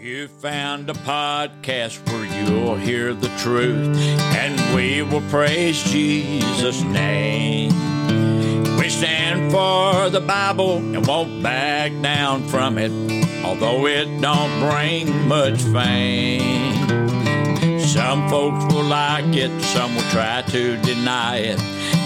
You found a podcast where you'll hear the truth, and we will praise Jesus' name. We stand for the Bible and won't back down from it, although it don't bring much fame. Some folks will like it, some will try to deny it,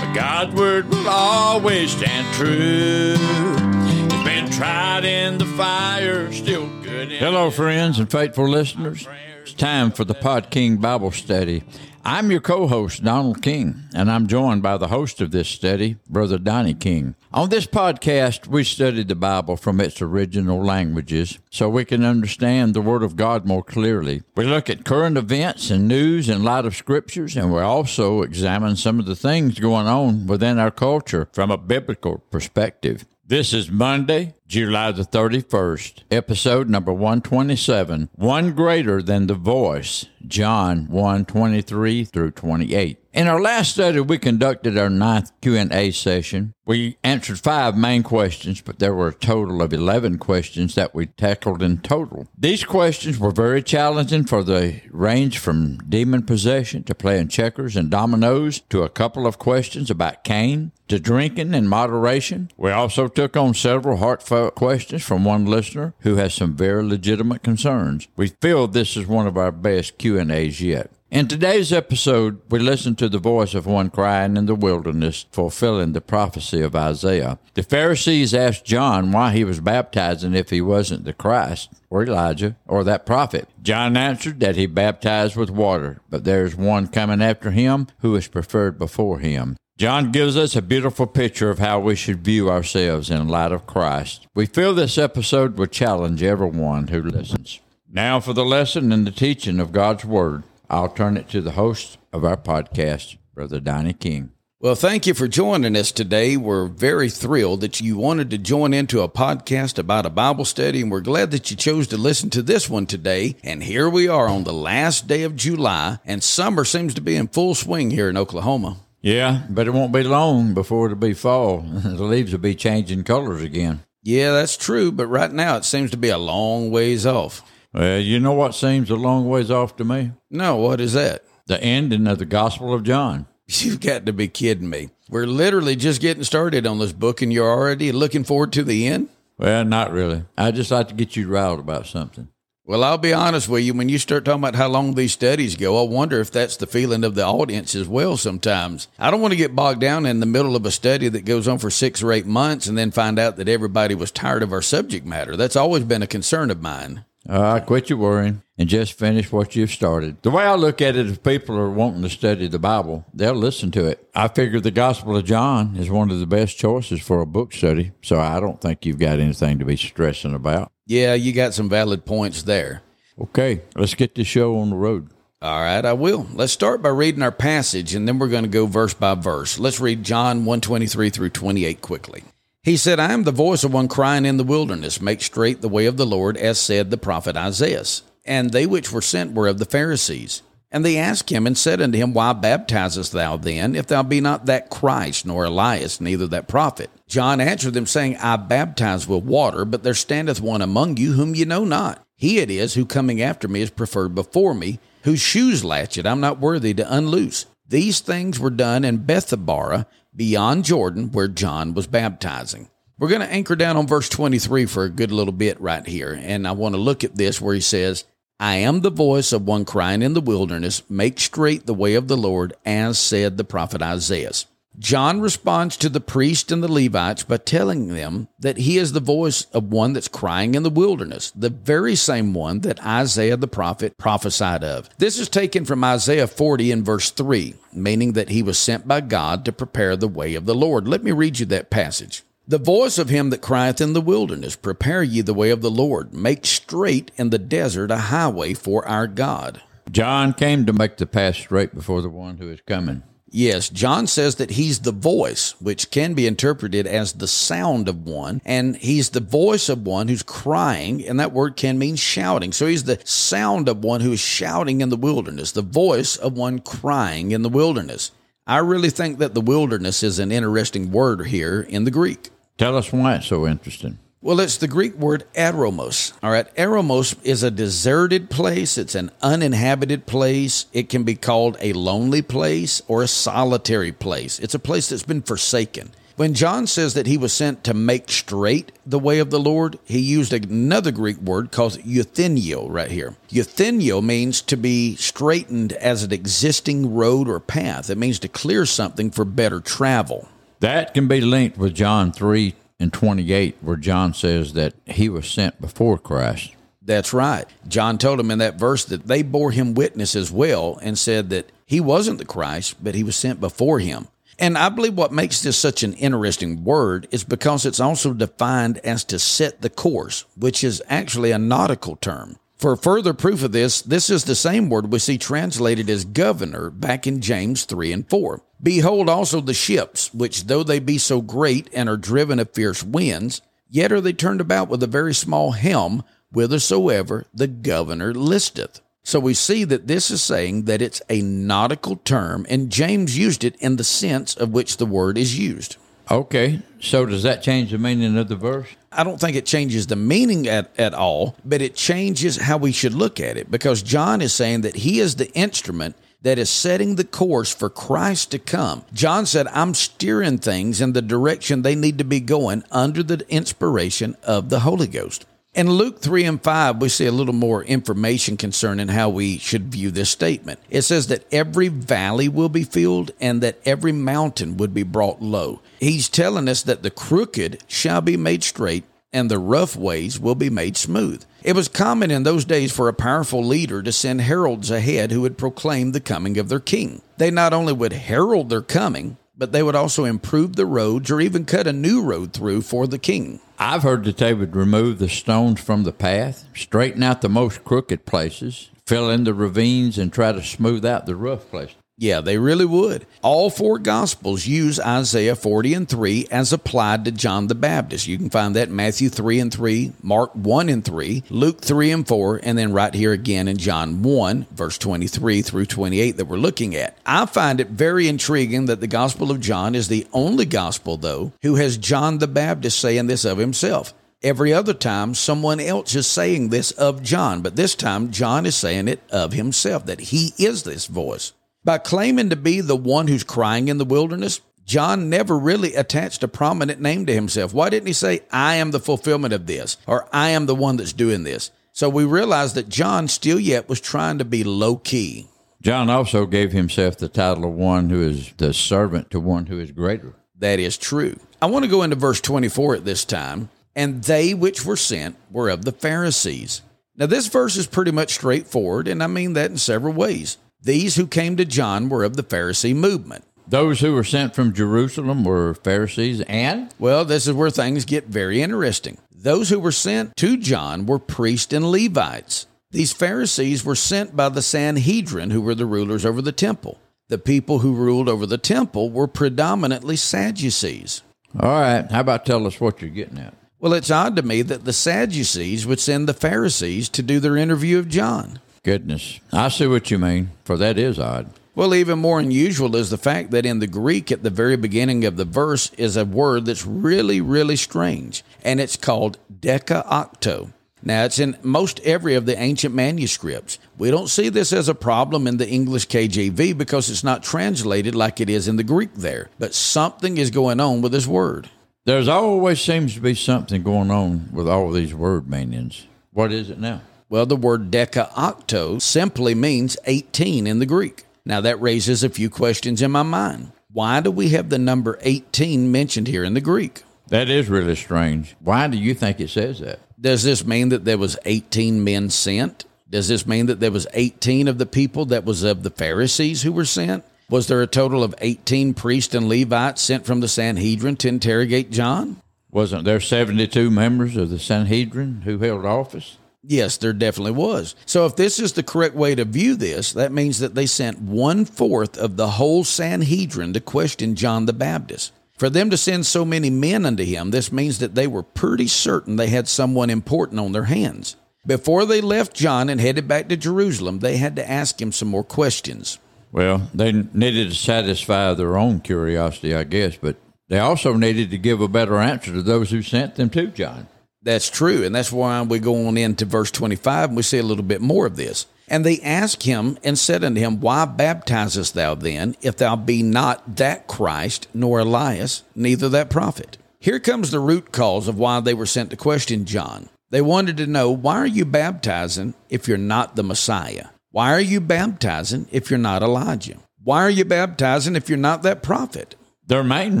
but God's word will always stand true. It's been tried in the fire, still. Hello, friends and faithful listeners. It's time for the Pod King Bible Study. I'm your co host, Donald King, and I'm joined by the host of this study, Brother Donnie King. On this podcast, we study the Bible from its original languages so we can understand the Word of God more clearly. We look at current events and news in light of Scriptures, and we also examine some of the things going on within our culture from a biblical perspective. This is Monday, July the 31st, episode number 127, One Greater Than the Voice, John 1 23 through 28. In our last study, we conducted our ninth Q&A session. We answered five main questions, but there were a total of 11 questions that we tackled in total. These questions were very challenging for the range from demon possession to playing checkers and dominoes to a couple of questions about Cain to drinking in moderation. We also took on several heartfelt questions from one listener who has some very legitimate concerns. We feel this is one of our best Q&As yet. In today's episode, we listen to the voice of one crying in the wilderness, fulfilling the prophecy of Isaiah. The Pharisees asked John why he was baptizing if he wasn't the Christ, or Elijah, or that prophet. John answered that he baptized with water, but there is one coming after him who is preferred before him. John gives us a beautiful picture of how we should view ourselves in light of Christ. We feel this episode will challenge everyone who listens. Now for the lesson and the teaching of God's Word. I'll turn it to the host of our podcast, Brother Donnie King. Well, thank you for joining us today. We're very thrilled that you wanted to join into a podcast about a Bible study, and we're glad that you chose to listen to this one today. And here we are on the last day of July, and summer seems to be in full swing here in Oklahoma. Yeah, but it won't be long before it'll be fall. the leaves will be changing colors again. Yeah, that's true, but right now it seems to be a long ways off. Well, you know what seems a long ways off to me? No, what is that? The ending of the Gospel of John. You've got to be kidding me. We're literally just getting started on this book, and you're already looking forward to the end? Well, not really. I just like to get you riled about something. Well, I'll be honest with you. When you start talking about how long these studies go, I wonder if that's the feeling of the audience as well sometimes. I don't want to get bogged down in the middle of a study that goes on for six or eight months and then find out that everybody was tired of our subject matter. That's always been a concern of mine. Uh, quit your worrying and just finish what you've started. The way I look at it, if people are wanting to study the Bible, they'll listen to it. I figure the Gospel of John is one of the best choices for a book study, so I don't think you've got anything to be stressing about. Yeah, you got some valid points there. Okay, let's get the show on the road. All right, I will. Let's start by reading our passage, and then we're going to go verse by verse. Let's read John 123 through 28 quickly. He said, I am the voice of one crying in the wilderness, make straight the way of the Lord, as said the prophet Isaiah. And they which were sent were of the Pharisees. And they asked him and said unto him, Why baptizest thou then, if thou be not that Christ, nor Elias, neither that prophet? John answered them, saying, I baptize with water, but there standeth one among you whom ye know not. He it is who coming after me is preferred before me, whose shoes latchet I'm not worthy to unloose. These things were done in Bethabara, beyond Jordan, where John was baptizing. We're going to anchor down on verse 23 for a good little bit right here. And I want to look at this where he says, I am the voice of one crying in the wilderness, make straight the way of the Lord, as said the prophet Isaiah. John responds to the priest and the Levites by telling them that he is the voice of one that's crying in the wilderness, the very same one that Isaiah the prophet prophesied of. This is taken from Isaiah 40 and verse 3, meaning that he was sent by God to prepare the way of the Lord. Let me read you that passage. The voice of him that crieth in the wilderness, Prepare ye the way of the Lord, make straight in the desert a highway for our God. John came to make the path straight before the one who is coming. Yes, John says that he's the voice, which can be interpreted as the sound of one, and he's the voice of one who's crying, and that word can mean shouting. So he's the sound of one who is shouting in the wilderness, the voice of one crying in the wilderness. I really think that the wilderness is an interesting word here in the Greek. Tell us why it's so interesting. Well, it's the Greek word aeromos. All right. Aeromos is a deserted place. It's an uninhabited place. It can be called a lonely place or a solitary place. It's a place that's been forsaken. When John says that he was sent to make straight the way of the Lord, he used another Greek word called euthenio right here. Euthenio means to be straightened as an existing road or path. It means to clear something for better travel. That can be linked with John 3 and 28, where John says that he was sent before Christ. That's right. John told him in that verse that they bore him witness as well and said that he wasn't the Christ, but he was sent before him. And I believe what makes this such an interesting word is because it's also defined as to set the course, which is actually a nautical term. For further proof of this, this is the same word we see translated as governor back in James 3 and 4. Behold also the ships, which though they be so great and are driven of fierce winds, yet are they turned about with a very small helm, whithersoever the governor listeth. So we see that this is saying that it's a nautical term, and James used it in the sense of which the word is used. Okay, so does that change the meaning of the verse? I don't think it changes the meaning at, at all, but it changes how we should look at it because John is saying that he is the instrument that is setting the course for Christ to come. John said, I'm steering things in the direction they need to be going under the inspiration of the Holy Ghost. In Luke 3 and 5, we see a little more information concerning how we should view this statement. It says that every valley will be filled and that every mountain would be brought low. He's telling us that the crooked shall be made straight and the rough ways will be made smooth. It was common in those days for a powerful leader to send heralds ahead who would proclaim the coming of their king. They not only would herald their coming, but they would also improve the roads or even cut a new road through for the king. I've heard that they would remove the stones from the path, straighten out the most crooked places, fill in the ravines, and try to smooth out the rough places. Yeah, they really would. All four Gospels use Isaiah 40 and 3 as applied to John the Baptist. You can find that in Matthew 3 and 3, Mark 1 and 3, Luke 3 and 4, and then right here again in John 1, verse 23 through 28 that we're looking at. I find it very intriguing that the Gospel of John is the only Gospel, though, who has John the Baptist saying this of himself. Every other time, someone else is saying this of John, but this time, John is saying it of himself, that he is this voice. By claiming to be the one who's crying in the wilderness, John never really attached a prominent name to himself. Why didn't he say, I am the fulfillment of this, or I am the one that's doing this? So we realize that John still yet was trying to be low key. John also gave himself the title of one who is the servant to one who is greater. That is true. I want to go into verse 24 at this time. And they which were sent were of the Pharisees. Now, this verse is pretty much straightforward, and I mean that in several ways. These who came to John were of the Pharisee movement. Those who were sent from Jerusalem were Pharisees and? Well, this is where things get very interesting. Those who were sent to John were priests and Levites. These Pharisees were sent by the Sanhedrin, who were the rulers over the temple. The people who ruled over the temple were predominantly Sadducees. All right, how about tell us what you're getting at? Well, it's odd to me that the Sadducees would send the Pharisees to do their interview of John. Goodness. I see what you mean, for that is odd. Well, even more unusual is the fact that in the Greek at the very beginning of the verse is a word that's really, really strange, and it's called dekaocto. Now, it's in most every of the ancient manuscripts. We don't see this as a problem in the English KJV because it's not translated like it is in the Greek there. But something is going on with this word. There's always seems to be something going on with all these word meanings. What is it now? Well, the word dekaocto simply means 18 in the Greek. Now, that raises a few questions in my mind. Why do we have the number 18 mentioned here in the Greek? That is really strange. Why do you think it says that? Does this mean that there was 18 men sent? Does this mean that there was 18 of the people that was of the Pharisees who were sent? Was there a total of 18 priests and Levites sent from the Sanhedrin to interrogate John? Wasn't there 72 members of the Sanhedrin who held office? Yes, there definitely was. So, if this is the correct way to view this, that means that they sent one fourth of the whole Sanhedrin to question John the Baptist. For them to send so many men unto him, this means that they were pretty certain they had someone important on their hands. Before they left John and headed back to Jerusalem, they had to ask him some more questions. Well, they needed to satisfy their own curiosity, I guess, but they also needed to give a better answer to those who sent them to John. That's true. And that's why we go on into verse 25 and we see a little bit more of this. And they asked him and said unto him, Why baptizest thou then, if thou be not that Christ, nor Elias, neither that prophet? Here comes the root cause of why they were sent to question John. They wanted to know, Why are you baptizing if you're not the Messiah? Why are you baptizing if you're not Elijah? Why are you baptizing if you're not that prophet? Their main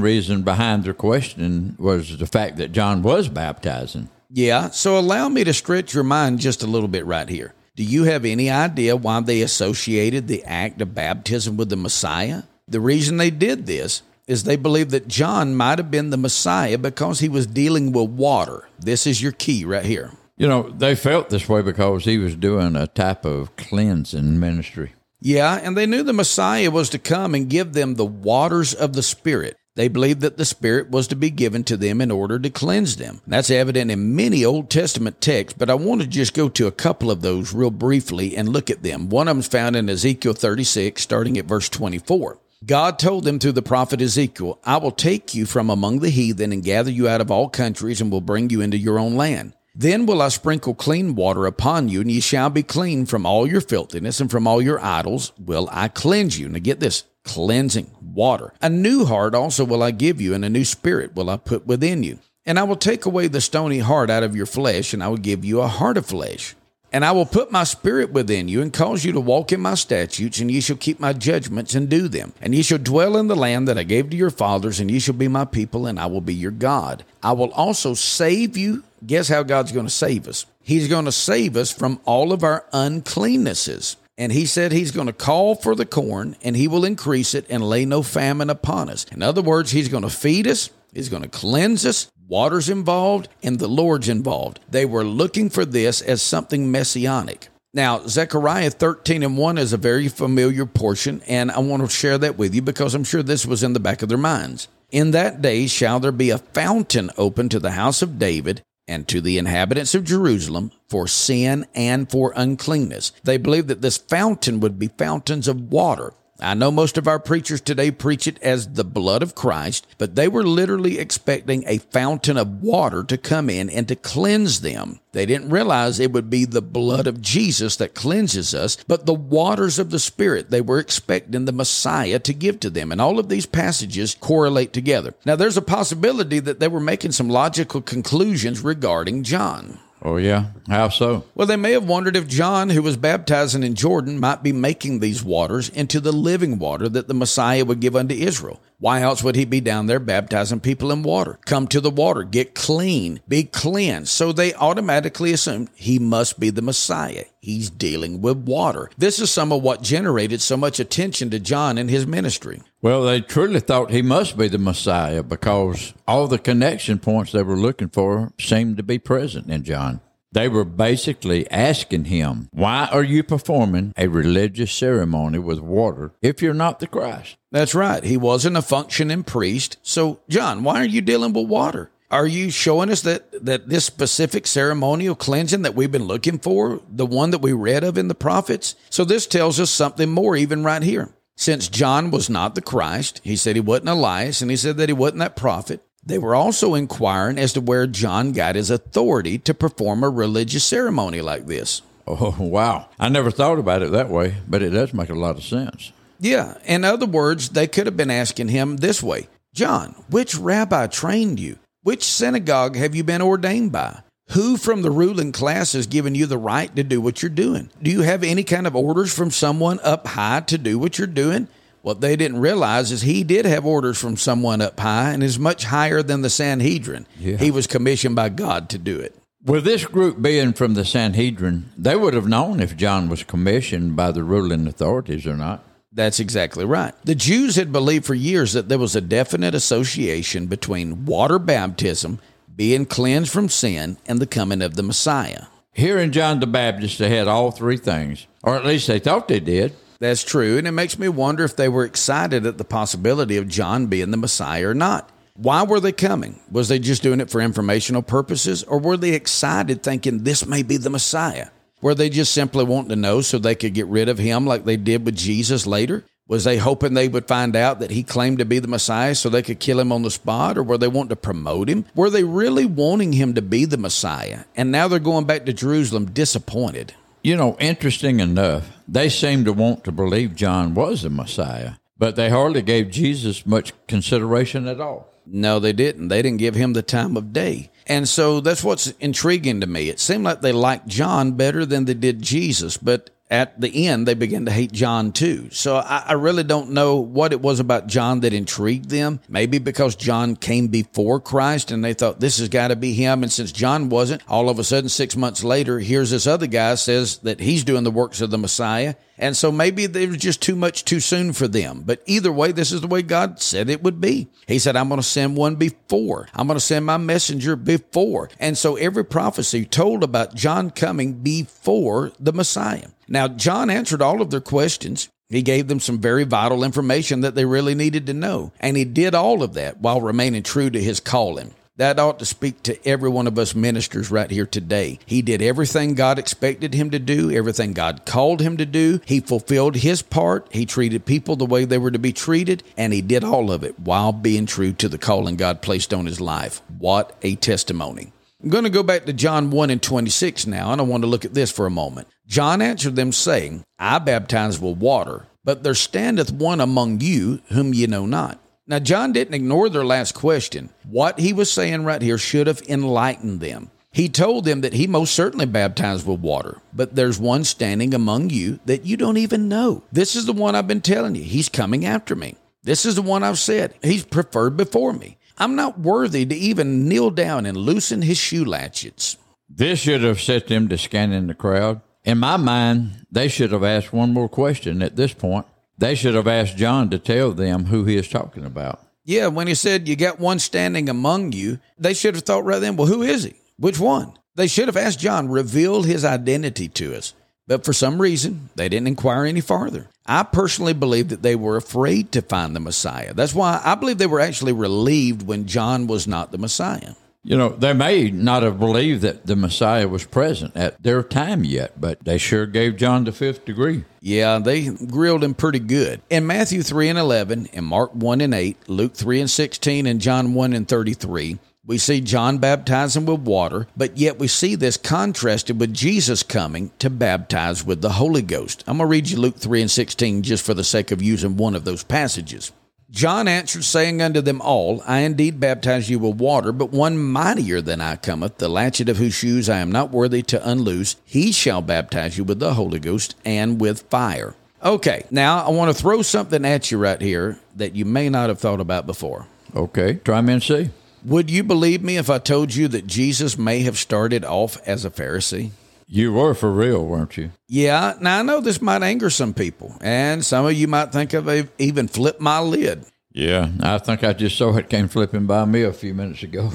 reason behind their question was the fact that John was baptizing. Yeah, so allow me to stretch your mind just a little bit right here. Do you have any idea why they associated the act of baptism with the Messiah? The reason they did this is they believed that John might have been the Messiah because he was dealing with water. This is your key right here. You know, they felt this way because he was doing a type of cleansing ministry. Yeah, and they knew the Messiah was to come and give them the waters of the Spirit. They believed that the Spirit was to be given to them in order to cleanse them. That's evident in many Old Testament texts, but I want to just go to a couple of those real briefly and look at them. One of them is found in Ezekiel 36, starting at verse 24. God told them through the prophet Ezekiel, I will take you from among the heathen and gather you out of all countries and will bring you into your own land. Then will I sprinkle clean water upon you, and ye shall be clean from all your filthiness and from all your idols will I cleanse you. Now get this cleansing water. A new heart also will I give you, and a new spirit will I put within you. And I will take away the stony heart out of your flesh, and I will give you a heart of flesh. And I will put my spirit within you, and cause you to walk in my statutes, and ye shall keep my judgments and do them. And ye shall dwell in the land that I gave to your fathers, and ye shall be my people, and I will be your God. I will also save you. Guess how God's going to save us? He's going to save us from all of our uncleannesses. And he said he's going to call for the corn and he will increase it and lay no famine upon us. In other words, he's going to feed us, he's going to cleanse us. Water's involved and the Lord's involved. They were looking for this as something messianic. Now, Zechariah 13 and 1 is a very familiar portion, and I want to share that with you because I'm sure this was in the back of their minds. In that day shall there be a fountain open to the house of David and to the inhabitants of Jerusalem for sin and for uncleanness. They believed that this fountain would be fountains of water. I know most of our preachers today preach it as the blood of Christ, but they were literally expecting a fountain of water to come in and to cleanse them. They didn't realize it would be the blood of Jesus that cleanses us, but the waters of the Spirit they were expecting the Messiah to give to them. And all of these passages correlate together. Now, there's a possibility that they were making some logical conclusions regarding John. Oh, yeah. How so? Well, they may have wondered if John, who was baptizing in Jordan, might be making these waters into the living water that the Messiah would give unto Israel. Why else would he be down there baptizing people in water? Come to the water, get clean, be cleansed. So they automatically assumed he must be the Messiah. He's dealing with water. This is some of what generated so much attention to John and his ministry. Well, they truly thought he must be the Messiah because all the connection points they were looking for seemed to be present in John. They were basically asking him, Why are you performing a religious ceremony with water if you're not the Christ? That's right. He wasn't a functioning priest. So, John, why are you dealing with water? Are you showing us that, that this specific ceremonial cleansing that we've been looking for, the one that we read of in the prophets? So, this tells us something more, even right here. Since John was not the Christ, he said he wasn't Elias, and he said that he wasn't that prophet. They were also inquiring as to where John got his authority to perform a religious ceremony like this. Oh, wow. I never thought about it that way, but it does make a lot of sense. Yeah, in other words, they could have been asking him this way John, which rabbi trained you? Which synagogue have you been ordained by? Who from the ruling class has given you the right to do what you're doing? Do you have any kind of orders from someone up high to do what you're doing? What they didn't realize is he did have orders from someone up high and is much higher than the Sanhedrin. Yeah. He was commissioned by God to do it. With this group being from the Sanhedrin, they would have known if John was commissioned by the ruling authorities or not. That's exactly right. The Jews had believed for years that there was a definite association between water baptism, being cleansed from sin, and the coming of the Messiah. Here in John the Baptist, they had all three things, or at least they thought they did. That's true, and it makes me wonder if they were excited at the possibility of John being the Messiah or not. Why were they coming? Was they just doing it for informational purposes, or were they excited thinking this may be the Messiah? Were they just simply wanting to know so they could get rid of him like they did with Jesus later? Was they hoping they would find out that he claimed to be the Messiah so they could kill him on the spot, or were they wanting to promote him? Were they really wanting him to be the Messiah? And now they're going back to Jerusalem disappointed. You know, interesting enough, they seemed to want to believe John was the Messiah, but they hardly gave Jesus much consideration at all. No, they didn't. They didn't give him the time of day. And so that's what's intriguing to me. It seemed like they liked John better than they did Jesus, but at the end, they began to hate John too. So I, I, really don't know what it was about John that intrigued them. Maybe because John came before Christ and they thought this has got to be him. And since John wasn't, all of a sudden, six months later, here's this other guy says that he's doing the works of the Messiah. And so maybe it was just too much too soon for them. But either way, this is the way God said it would be. He said, I'm going to send one before. I'm going to send my messenger before. And so every prophecy told about John coming before the Messiah. Now, John answered all of their questions. He gave them some very vital information that they really needed to know. And he did all of that while remaining true to his calling. That ought to speak to every one of us ministers right here today. He did everything God expected him to do, everything God called him to do. He fulfilled his part. He treated people the way they were to be treated, and he did all of it while being true to the calling God placed on his life. What a testimony. I'm going to go back to John 1 and 26 now, and I want to look at this for a moment. John answered them, saying, I baptize with water, but there standeth one among you whom ye know not. Now, John didn't ignore their last question. What he was saying right here should have enlightened them. He told them that he most certainly baptized with water, but there's one standing among you that you don't even know. This is the one I've been telling you. He's coming after me. This is the one I've said. He's preferred before me. I'm not worthy to even kneel down and loosen his shoe latchets. This should have set them to scanning the crowd. In my mind, they should have asked one more question at this point. They should have asked John to tell them who he is talking about. Yeah, when he said, You got one standing among you, they should have thought right then, Well, who is he? Which one? They should have asked John, reveal his identity to us. But for some reason, they didn't inquire any farther. I personally believe that they were afraid to find the Messiah. That's why I believe they were actually relieved when John was not the Messiah. You know, they may not have believed that the Messiah was present at their time yet, but they sure gave John the fifth degree. Yeah, they grilled him pretty good. In Matthew 3 and 11, in Mark 1 and 8, Luke 3 and 16, and John 1 and 33, we see John baptizing with water, but yet we see this contrasted with Jesus coming to baptize with the Holy Ghost. I'm going to read you Luke 3 and 16 just for the sake of using one of those passages. John answered, saying unto them all, I indeed baptize you with water, but one mightier than I cometh, the latchet of whose shoes I am not worthy to unloose. He shall baptize you with the Holy Ghost and with fire. Okay, now I want to throw something at you right here that you may not have thought about before. Okay, try me and see. Would you believe me if I told you that Jesus may have started off as a Pharisee? You were for real, weren't you? Yeah. Now, I know this might anger some people, and some of you might think I've even flipped my lid. Yeah, I think I just saw it came flipping by me a few minutes ago.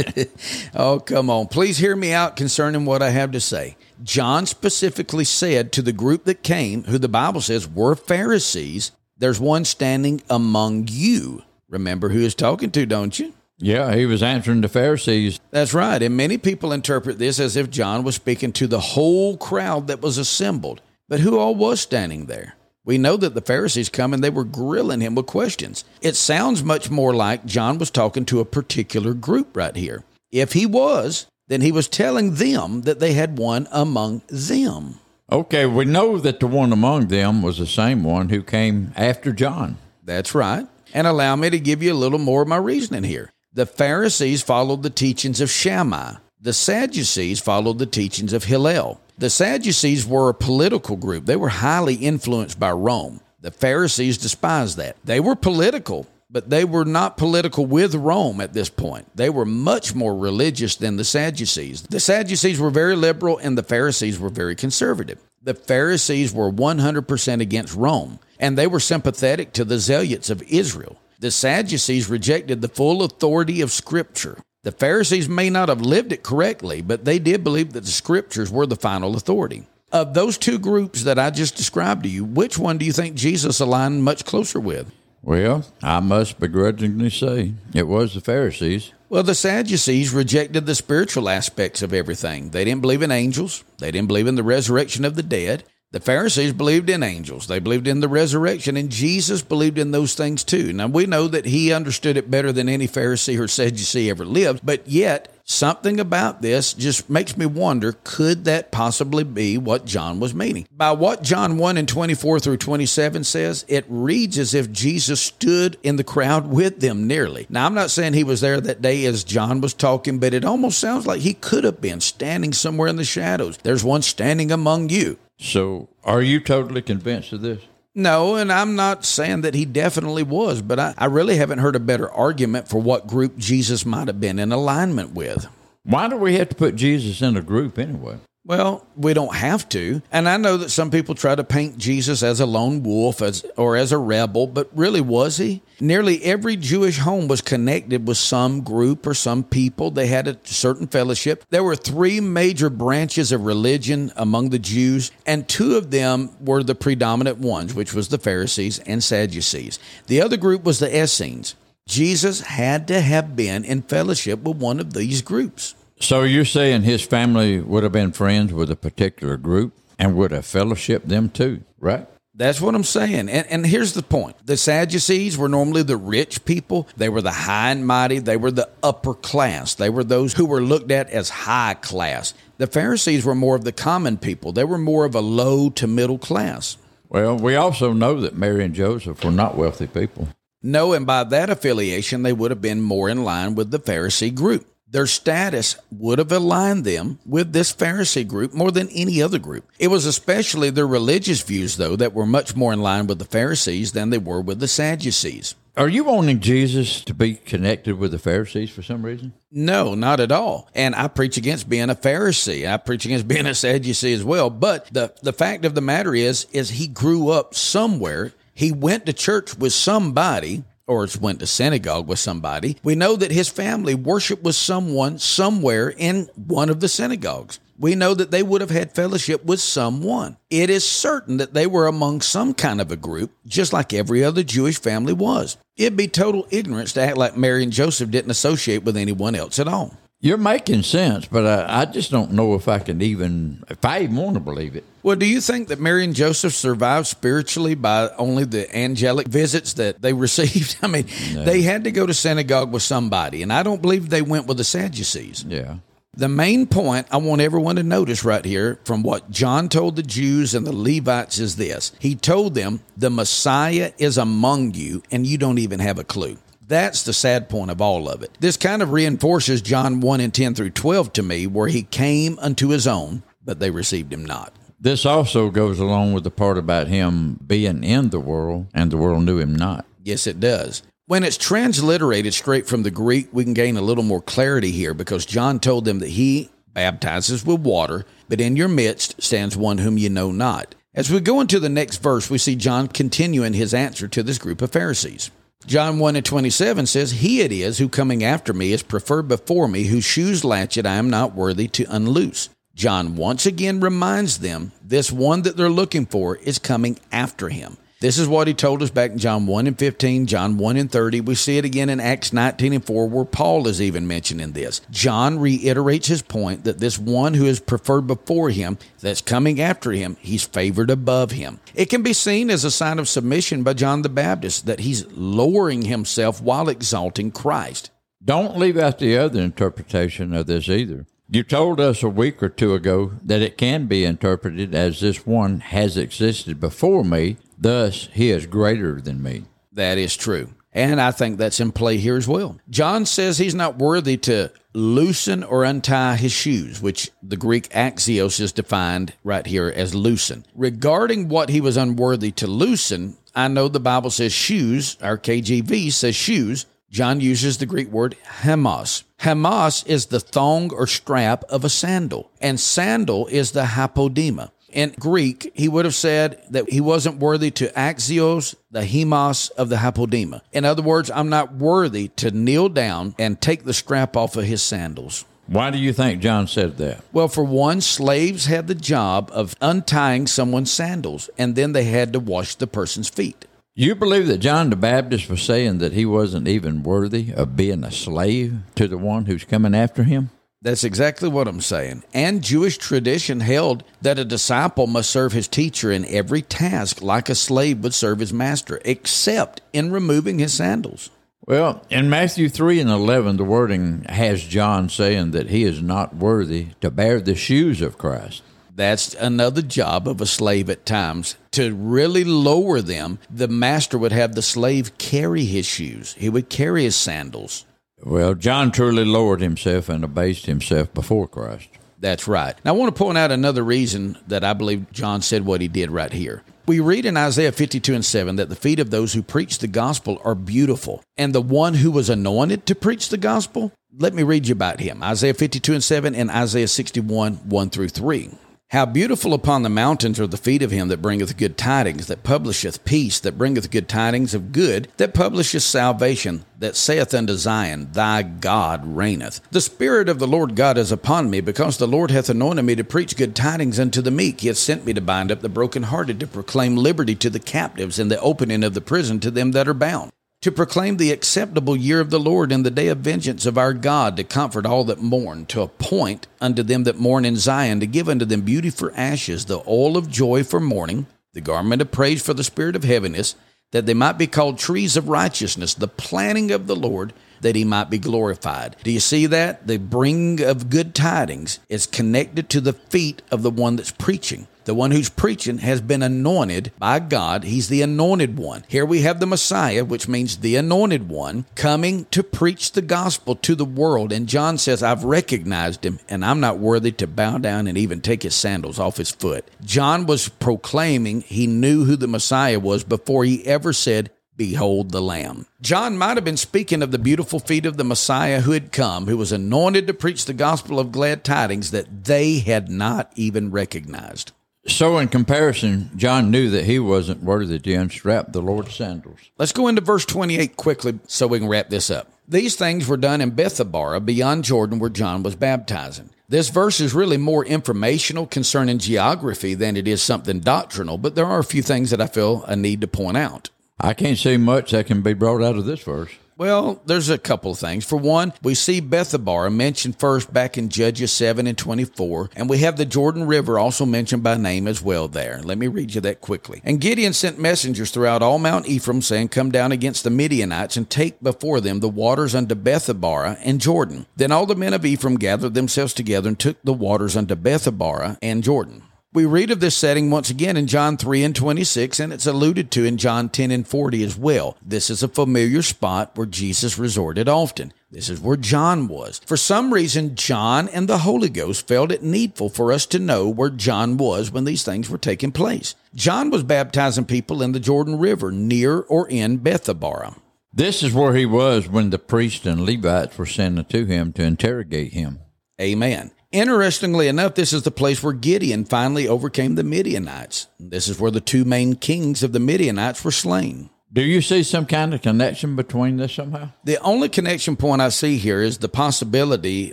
oh, come on. Please hear me out concerning what I have to say. John specifically said to the group that came, who the Bible says were Pharisees, there's one standing among you. Remember who he's talking to, don't you? Yeah, he was answering the Pharisees. That's right. And many people interpret this as if John was speaking to the whole crowd that was assembled. But who all was standing there? We know that the Pharisees come and they were grilling him with questions. It sounds much more like John was talking to a particular group right here. If he was, then he was telling them that they had one among them. Okay, we know that the one among them was the same one who came after John. That's right. And allow me to give you a little more of my reasoning here. The Pharisees followed the teachings of Shammai. The Sadducees followed the teachings of Hillel. The Sadducees were a political group. They were highly influenced by Rome. The Pharisees despised that. They were political, but they were not political with Rome at this point. They were much more religious than the Sadducees. The Sadducees were very liberal and the Pharisees were very conservative. The Pharisees were 100% against Rome, and they were sympathetic to the zealots of Israel. The Sadducees rejected the full authority of Scripture. The Pharisees may not have lived it correctly, but they did believe that the Scriptures were the final authority. Of those two groups that I just described to you, which one do you think Jesus aligned much closer with? Well, I must begrudgingly say it was the Pharisees. Well, the Sadducees rejected the spiritual aspects of everything. They didn't believe in angels, they didn't believe in the resurrection of the dead, The Pharisees believed in angels. They believed in the resurrection, and Jesus believed in those things too. Now, we know that he understood it better than any Pharisee or Sadducee ever lived, but yet something about this just makes me wonder could that possibly be what John was meaning? By what John 1 and 24 through 27 says, it reads as if Jesus stood in the crowd with them nearly. Now, I'm not saying he was there that day as John was talking, but it almost sounds like he could have been standing somewhere in the shadows. There's one standing among you. So, are you totally convinced of this? No, and I'm not saying that he definitely was, but I, I really haven't heard a better argument for what group Jesus might have been in alignment with. Why do we have to put Jesus in a group anyway? Well, we don't have to. And I know that some people try to paint Jesus as a lone wolf as, or as a rebel, but really was he? Nearly every Jewish home was connected with some group or some people. They had a certain fellowship. There were three major branches of religion among the Jews, and two of them were the predominant ones, which was the Pharisees and Sadducees. The other group was the Essenes. Jesus had to have been in fellowship with one of these groups. So you're saying his family would have been friends with a particular group and would have fellowshipped them too, right? That's what I'm saying. And, and here's the point the Sadducees were normally the rich people, they were the high and mighty, they were the upper class, they were those who were looked at as high class. The Pharisees were more of the common people, they were more of a low to middle class. Well, we also know that Mary and Joseph were not wealthy people. No, and by that affiliation, they would have been more in line with the Pharisee group. Their status would have aligned them with this Pharisee group more than any other group. It was especially their religious views, though, that were much more in line with the Pharisees than they were with the Sadducees. Are you wanting Jesus to be connected with the Pharisees for some reason? No, not at all. And I preach against being a Pharisee. I preach against being a Sadducee as well. But the, the fact of the matter is, is he grew up somewhere. He went to church with somebody or went to synagogue with somebody, we know that his family worshiped with someone somewhere in one of the synagogues. We know that they would have had fellowship with someone. It is certain that they were among some kind of a group, just like every other Jewish family was. It'd be total ignorance to act like Mary and Joseph didn't associate with anyone else at all. You're making sense, but I, I, just don't know if I can even, if I even want to believe it. Well, do you think that Mary and Joseph survived spiritually by only the angelic visits that they received? I mean, no. they had to go to synagogue with somebody, and I don't believe they went with the Sadducees. Yeah. The main point I want everyone to notice right here from what John told the Jews and the Levites is this. He told them, The Messiah is among you, and you don't even have a clue. That's the sad point of all of it. This kind of reinforces John 1 and 10 through 12 to me, where he came unto his own, but they received him not. This also goes along with the part about him being in the world and the world knew him not. Yes, it does. When it's transliterated straight from the Greek, we can gain a little more clarity here because John told them that he baptizes with water, but in your midst stands one whom you know not. As we go into the next verse, we see John continuing his answer to this group of Pharisees. John 1 and 27 says, He it is who coming after me is preferred before me, whose shoes latchet I am not worthy to unloose. John once again reminds them this one that they're looking for is coming after him. This is what he told us back in John 1 and 15, John 1 and 30. We see it again in Acts 19 and 4, where Paul is even mentioning this. John reiterates his point that this one who is preferred before him, that's coming after him, he's favored above him. It can be seen as a sign of submission by John the Baptist that he's lowering himself while exalting Christ. Don't leave out the other interpretation of this either. You told us a week or two ago that it can be interpreted as this one has existed before me, Thus, he is greater than me. That is true. And I think that's in play here as well. John says he's not worthy to loosen or untie his shoes, which the Greek axios is defined right here as loosen. Regarding what he was unworthy to loosen, I know the Bible says shoes, our KJV says shoes. John uses the Greek word hemos. Hemos is the thong or strap of a sandal, and sandal is the hypodema. In Greek, he would have said that he wasn't worthy to axios, the hemos of the hypodema. In other words, I'm not worthy to kneel down and take the strap off of his sandals. Why do you think John said that? Well, for one, slaves had the job of untying someone's sandals, and then they had to wash the person's feet. You believe that John the Baptist was saying that he wasn't even worthy of being a slave to the one who's coming after him? That's exactly what I'm saying. And Jewish tradition held that a disciple must serve his teacher in every task like a slave would serve his master, except in removing his sandals. Well, in Matthew 3 and 11, the wording has John saying that he is not worthy to bear the shoes of Christ. That's another job of a slave at times. To really lower them, the master would have the slave carry his shoes, he would carry his sandals. Well, John truly lowered himself and abased himself before Christ. That's right. Now, I want to point out another reason that I believe John said what he did right here. We read in Isaiah 52 and 7 that the feet of those who preach the gospel are beautiful, and the one who was anointed to preach the gospel, let me read you about him. Isaiah 52 and 7 and Isaiah 61, 1 through 3. How beautiful upon the mountains are the feet of him that bringeth good tidings, that publisheth peace, that bringeth good tidings of good, that publisheth salvation, that saith unto Zion, Thy God reigneth. The Spirit of the Lord God is upon me, because the Lord hath anointed me to preach good tidings unto the meek. He hath sent me to bind up the brokenhearted, to proclaim liberty to the captives, and the opening of the prison to them that are bound to proclaim the acceptable year of the Lord and the day of vengeance of our God, to comfort all that mourn, to appoint unto them that mourn in Zion, to give unto them beauty for ashes, the oil of joy for mourning, the garment of praise for the spirit of heaviness, that they might be called trees of righteousness, the planting of the Lord, that he might be glorified. Do you see that? The bring of good tidings is connected to the feet of the one that's preaching. The one who's preaching has been anointed by God. He's the anointed one. Here we have the Messiah, which means the anointed one, coming to preach the gospel to the world. And John says, I've recognized him, and I'm not worthy to bow down and even take his sandals off his foot. John was proclaiming he knew who the Messiah was before he ever said, Behold the Lamb. John might have been speaking of the beautiful feet of the Messiah who had come, who was anointed to preach the gospel of glad tidings that they had not even recognized. So, in comparison, John knew that he wasn't worthy to unstrap the Lord's sandals. Let's go into verse 28 quickly so we can wrap this up. These things were done in Bethabara beyond Jordan where John was baptizing. This verse is really more informational concerning geography than it is something doctrinal, but there are a few things that I feel a need to point out. I can't see much that can be brought out of this verse. Well, there's a couple of things. For one, we see Bethabara mentioned first back in Judges 7 and 24, and we have the Jordan River also mentioned by name as well there. Let me read you that quickly. And Gideon sent messengers throughout all Mount Ephraim, saying, Come down against the Midianites and take before them the waters unto Bethabara and Jordan. Then all the men of Ephraim gathered themselves together and took the waters unto Bethabara and Jordan. We read of this setting once again in John 3 and 26, and it's alluded to in John 10 and 40 as well. This is a familiar spot where Jesus resorted often. This is where John was. For some reason, John and the Holy Ghost felt it needful for us to know where John was when these things were taking place. John was baptizing people in the Jordan River near or in Bethabara. This is where he was when the priests and Levites were sent to him to interrogate him. Amen. Interestingly enough, this is the place where Gideon finally overcame the Midianites. This is where the two main kings of the Midianites were slain. Do you see some kind of connection between this somehow? The only connection point I see here is the possibility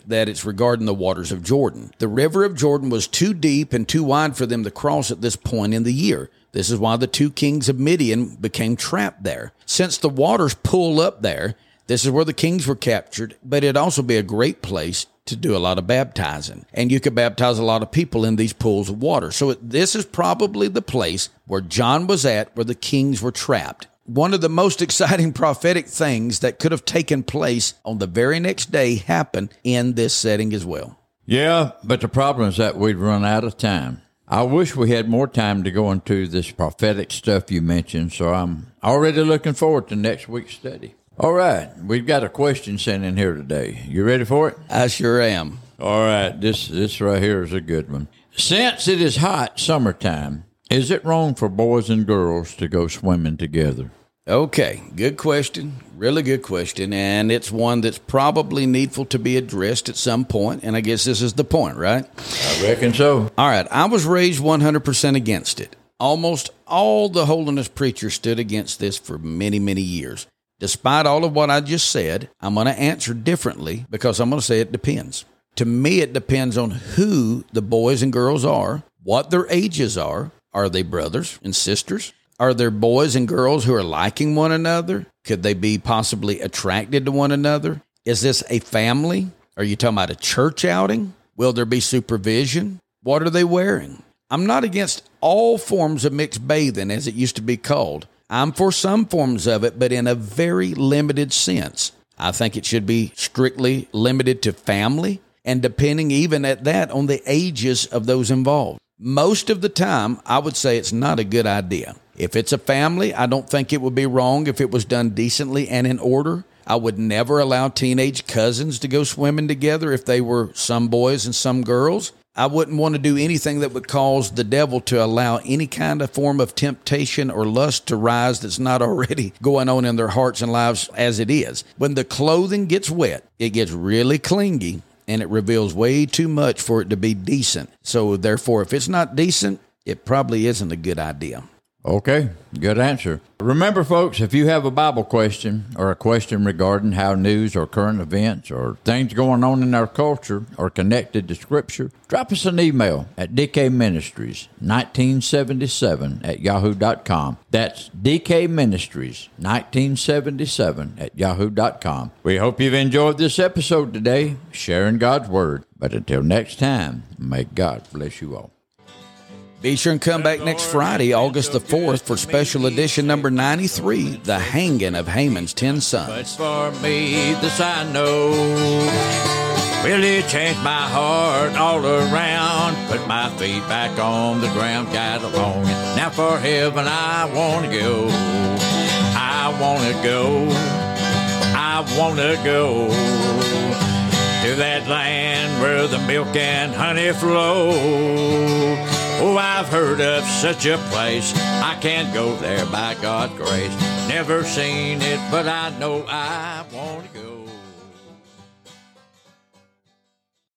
that it's regarding the waters of Jordan. The river of Jordan was too deep and too wide for them to cross at this point in the year. This is why the two kings of Midian became trapped there. Since the waters pull up there, this is where the kings were captured, but it'd also be a great place to do a lot of baptizing. And you could baptize a lot of people in these pools of water. So this is probably the place where John was at, where the kings were trapped. One of the most exciting prophetic things that could have taken place on the very next day happened in this setting as well. Yeah, but the problem is that we'd run out of time. I wish we had more time to go into this prophetic stuff you mentioned, so I'm already looking forward to next week's study. All right, we've got a question sent in here today. You ready for it? I sure am. All right, this this right here is a good one. Since it is hot summertime, is it wrong for boys and girls to go swimming together? Okay, good question. Really good question. And it's one that's probably needful to be addressed at some point. And I guess this is the point, right? I reckon so. All right, I was raised 100% against it. Almost all the holiness preachers stood against this for many, many years. Despite all of what I just said, I'm going to answer differently because I'm going to say it depends. To me, it depends on who the boys and girls are, what their ages are. Are they brothers and sisters? Are there boys and girls who are liking one another? Could they be possibly attracted to one another? Is this a family? Are you talking about a church outing? Will there be supervision? What are they wearing? I'm not against all forms of mixed bathing, as it used to be called. I'm for some forms of it, but in a very limited sense. I think it should be strictly limited to family and depending even at that on the ages of those involved. Most of the time, I would say it's not a good idea. If it's a family, I don't think it would be wrong if it was done decently and in order. I would never allow teenage cousins to go swimming together if they were some boys and some girls. I wouldn't want to do anything that would cause the devil to allow any kind of form of temptation or lust to rise that's not already going on in their hearts and lives as it is. When the clothing gets wet, it gets really clingy and it reveals way too much for it to be decent. So, therefore, if it's not decent, it probably isn't a good idea. Okay, good answer. Remember, folks, if you have a Bible question or a question regarding how news or current events or things going on in our culture are connected to Scripture, drop us an email at dkministries1977 at yahoo.com. That's dkministries1977 at yahoo.com. We hope you've enjoyed this episode today, sharing God's Word. But until next time, may God bless you all. Be sure and come back next Friday, August the 4th, for special edition number 93 The Hanging of Haman's Ten Sons. But for me, this I know. Really changed my heart all around. Put my feet back on the ground, got along. Now for heaven I want to go. I want to go. I want to go to that land where the milk and honey flow. Oh, I've heard of such a place. I can't go there by God's grace. Never seen it, but I know I want to go.